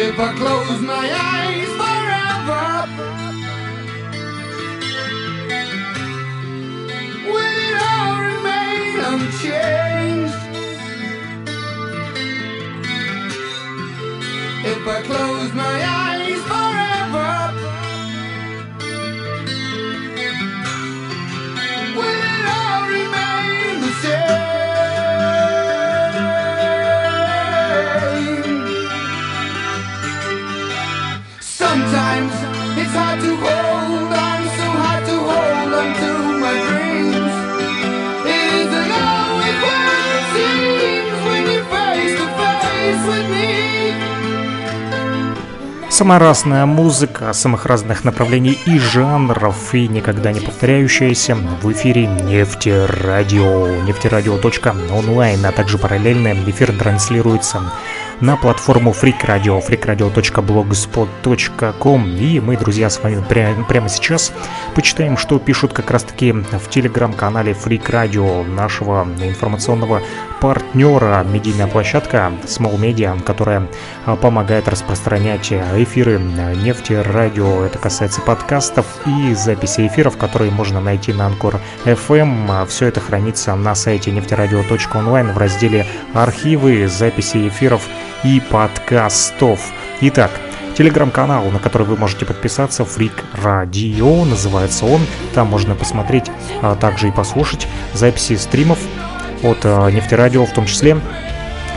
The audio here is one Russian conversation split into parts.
If I close my eyes forever, will it all remain unchanged? If I close my eyes Самая разная музыка, самых разных направлений и жанров, и никогда не повторяющаяся в эфире Нефтерадио, нефтерадио.онлайн, а также параллельно эфир транслируется на платформу Freak Radio, freakradio.blogspot.com. И мы, друзья, с вами пря- прямо сейчас почитаем, что пишут как раз-таки в телеграм-канале Freak Radio, нашего информационного партнера, медийная площадка Small Media, которая а, помогает распространять эфиры нефти, радио. Это касается подкастов и записи эфиров, которые можно найти на Анкор FM. Все это хранится на сайте нефтерадио.онлайн в разделе архивы, записи эфиров и подкастов. Итак, телеграм-канал, на который вы можете подписаться, Freak Radio, называется он. Там можно посмотреть, а также и послушать записи стримов от э, нефтерадио в том числе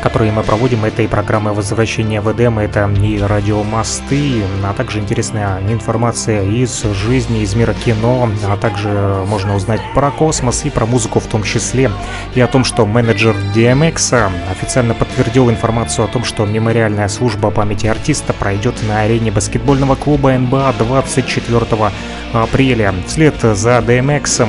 которые мы проводим, это и программы возвращения в Эдем, это и радиомосты, а также интересная информация из жизни, из мира кино, а также можно узнать про космос и про музыку в том числе, и о том, что менеджер DMX официально подтвердил информацию о том, что мемориальная служба памяти артиста пройдет на арене баскетбольного клуба НБА 24 апреля. Вслед за DMX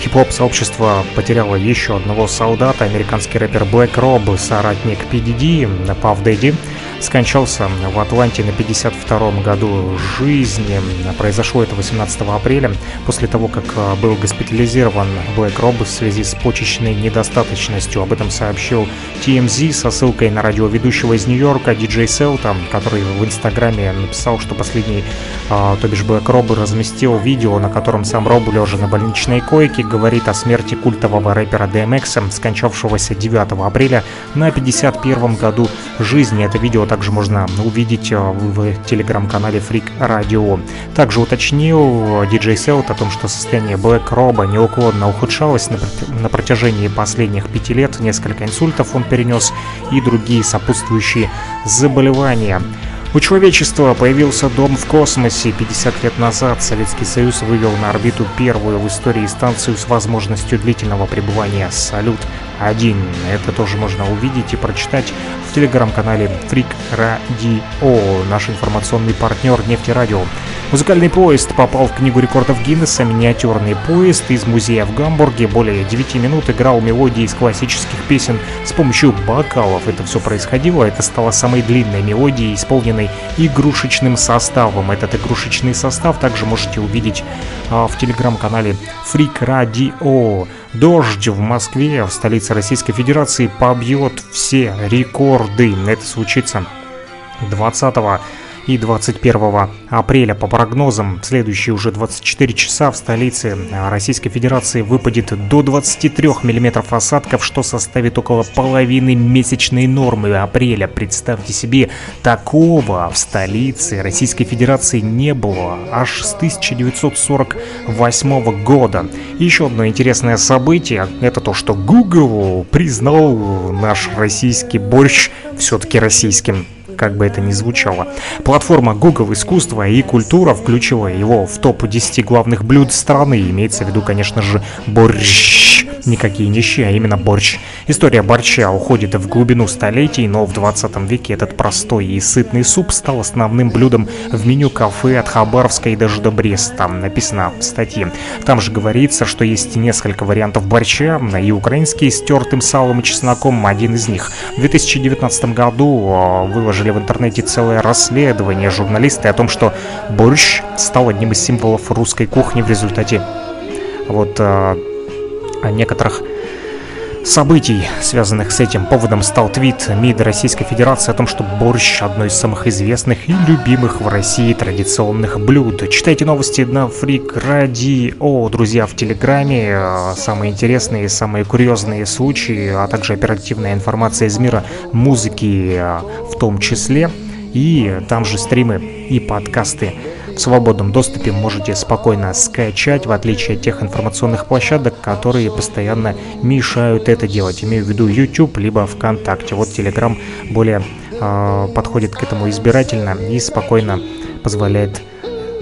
Хип-хоп сообщество потеряло еще одного солдата. Американский рэпер Black Rob, соратник PDD, Puff Daddy, скончался в Атланте на 52-м году жизни. Произошло это 18 апреля, после того, как а, был госпитализирован Black Rob в связи с почечной недостаточностью. Об этом сообщил TMZ со ссылкой на радиоведущего из Нью-Йорка DJ Селта, который в Инстаграме написал, что последний, а, то бишь Black Rob, разместил видео, на котором сам Роб, лежа на больничной койке, говорит о смерти культового рэпера DMX, скончавшегося 9 апреля на 51 году жизни. Это видео также можно увидеть а, в телеграм-канале Freak Radio. Также уточнил диджей Селт о том, что состояние Black Roba неуклонно ухудшалось на, на протяжении последних пяти лет. Несколько инсультов он перенес и другие сопутствующие заболевания. У человечества появился дом в космосе. 50 лет назад Советский Союз вывел на орбиту первую в истории станцию с возможностью длительного пребывания «Салют-1». Это тоже можно увидеть и прочитать в телеграм-канале Freak Radio, наш информационный партнер Нефтерадио. Музыкальный поезд попал в Книгу рекордов Гиннесса. Миниатюрный поезд из музея в Гамбурге более 9 минут играл мелодии из классических песен с помощью бокалов. Это все происходило. Это стало самой длинной мелодией, исполненной игрушечным составом. Этот игрушечный состав также можете увидеть а, в телеграм-канале Freak Radio. Дождь в Москве, в столице Российской Федерации, побьет все рекорды. Это случится 20 и 21 апреля. По прогнозам, в следующие уже 24 часа в столице Российской Федерации выпадет до 23 мм осадков, что составит около половины месячной нормы апреля. Представьте себе, такого в столице Российской Федерации не было аж с 1948 года. Еще одно интересное событие, это то, что Google признал наш российский борщ все-таки российским как бы это ни звучало. Платформа Google Искусство и культура включила его в топ-10 главных блюд страны. Имеется в виду, конечно же, борщ. Никакие не щи, а именно борщ. История борща уходит в глубину столетий, но в 20 веке этот простой и сытный суп стал основным блюдом в меню кафе от Хабаровска и даже до Бреста. Написано в статье. Там же говорится, что есть несколько вариантов борща, и украинский с тертым салом и чесноком один из них. В 2019 году э, выложили в интернете целое расследование журналисты о том, что борщ стал одним из символов русской кухни в результате вот э, некоторых событий, связанных с этим поводом, стал твит МИД Российской Федерации о том, что борщ – одно из самых известных и любимых в России традиционных блюд. Читайте новости на Фрик Радио, друзья, в Телеграме. Самые интересные, самые курьезные случаи, а также оперативная информация из мира музыки в том числе. И там же стримы и подкасты в свободном доступе можете спокойно скачать, в отличие от тех информационных площадок, которые постоянно мешают это делать. Имею в виду YouTube, либо ВКонтакте. Вот Telegram более э, подходит к этому избирательно и спокойно позволяет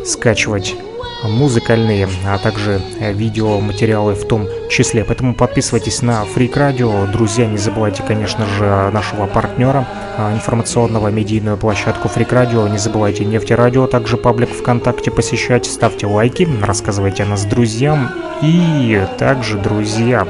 скачивать музыкальные, а также э, видеоматериалы в том числе. Поэтому подписывайтесь на Freak Radio. Друзья, не забывайте, конечно же, нашего партнера а, информационного медийную площадку Freak Radio. Не забывайте Нефти Радио, также паблик ВКонтакте посещать. Ставьте лайки, рассказывайте о нас друзьям. И также, друзья,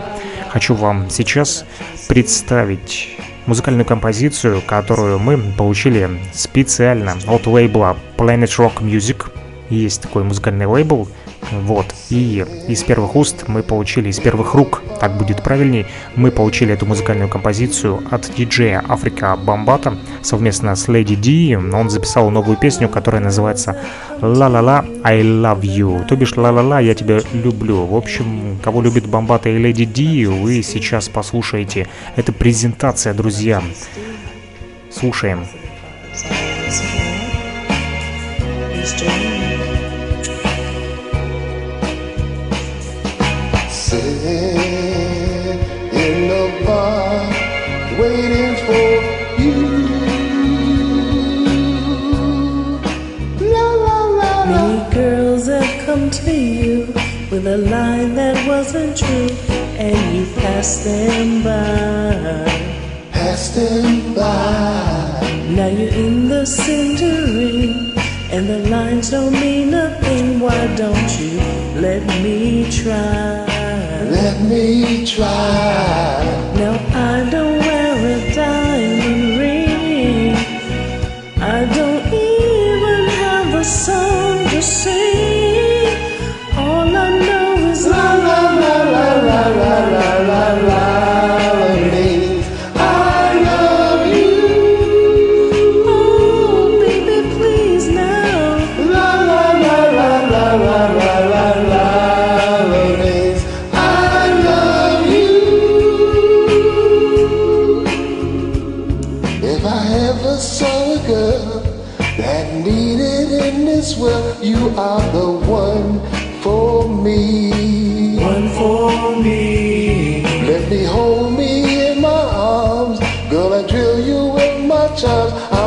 хочу вам сейчас представить музыкальную композицию, которую мы получили специально от лейбла Planet Rock Music – есть такой музыкальный лейбл, вот, и из первых уст мы получили, из первых рук, так будет правильней, мы получили эту музыкальную композицию от диджея Африка Бомбата совместно с Lady D. Он записал новую песню, которая называется «Ла-ла-ла, I love you», то бишь «Ла-ла-ла, я тебя люблю». В общем, кого любит Бомбата и Lady D, вы сейчас послушаете. Это презентация, друзья. Слушаем. Слушаем. To you with a lie that wasn't true, and you passed them by. Passed them by. Now you're in the center ring, and the lines don't mean nothing. Why don't you let me try? Let me try. Now I don't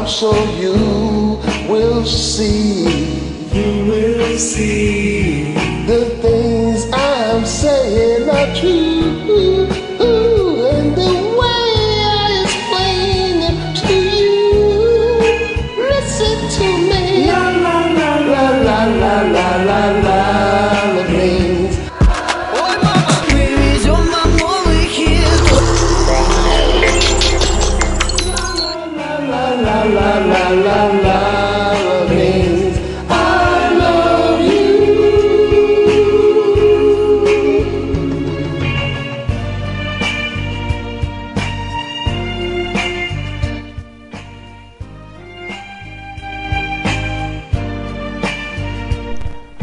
charms. I'm you will see. You will see the things I'm saying are true.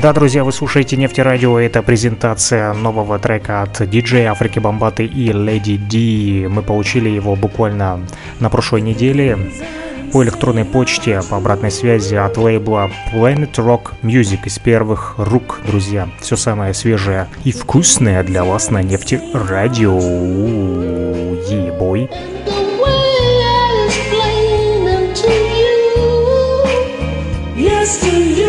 Да, друзья, вы слушаете Нефти Радио. Это презентация нового трека от диджея Африки Бомбаты и Lady D. Мы получили его буквально на прошлой неделе по электронной почте, по обратной связи от лейбла Planet Rock Music из первых рук, друзья. Все самое свежее и вкусное для вас на Нефти Радио. Ебой. You. Yes, to you.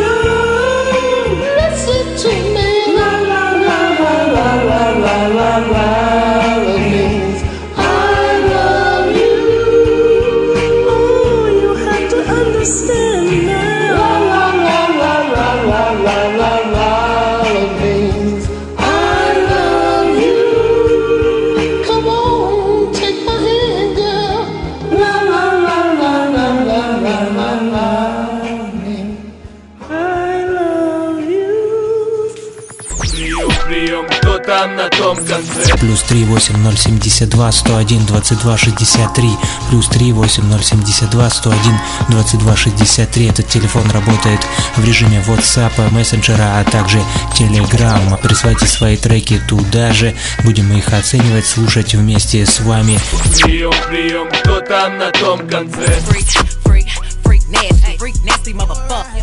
Плюс три восемь ноль семьдесят два сто один двадцать два шестьдесят три. Плюс три восемь ноль семьдесят два сто один двадцать два шестьдесят три. Этот телефон работает в режиме WhatsApp, мессенджера, а также Telegram. Присылайте свои треки туда же. Будем их оценивать, слушать вместе с вами. Прием, прием, кто там на том конце. Freak, freak, freak nasty, freak nasty motherfucker.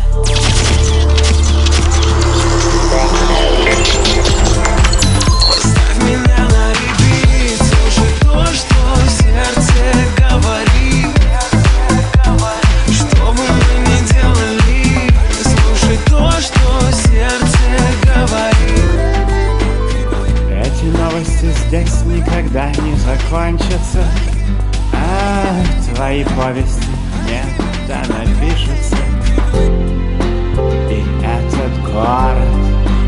твоей повести нет, она пишется. И этот город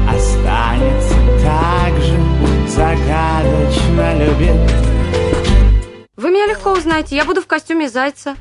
останется так же загадочно любит. Вы меня легко узнаете, я буду в костюме зайца.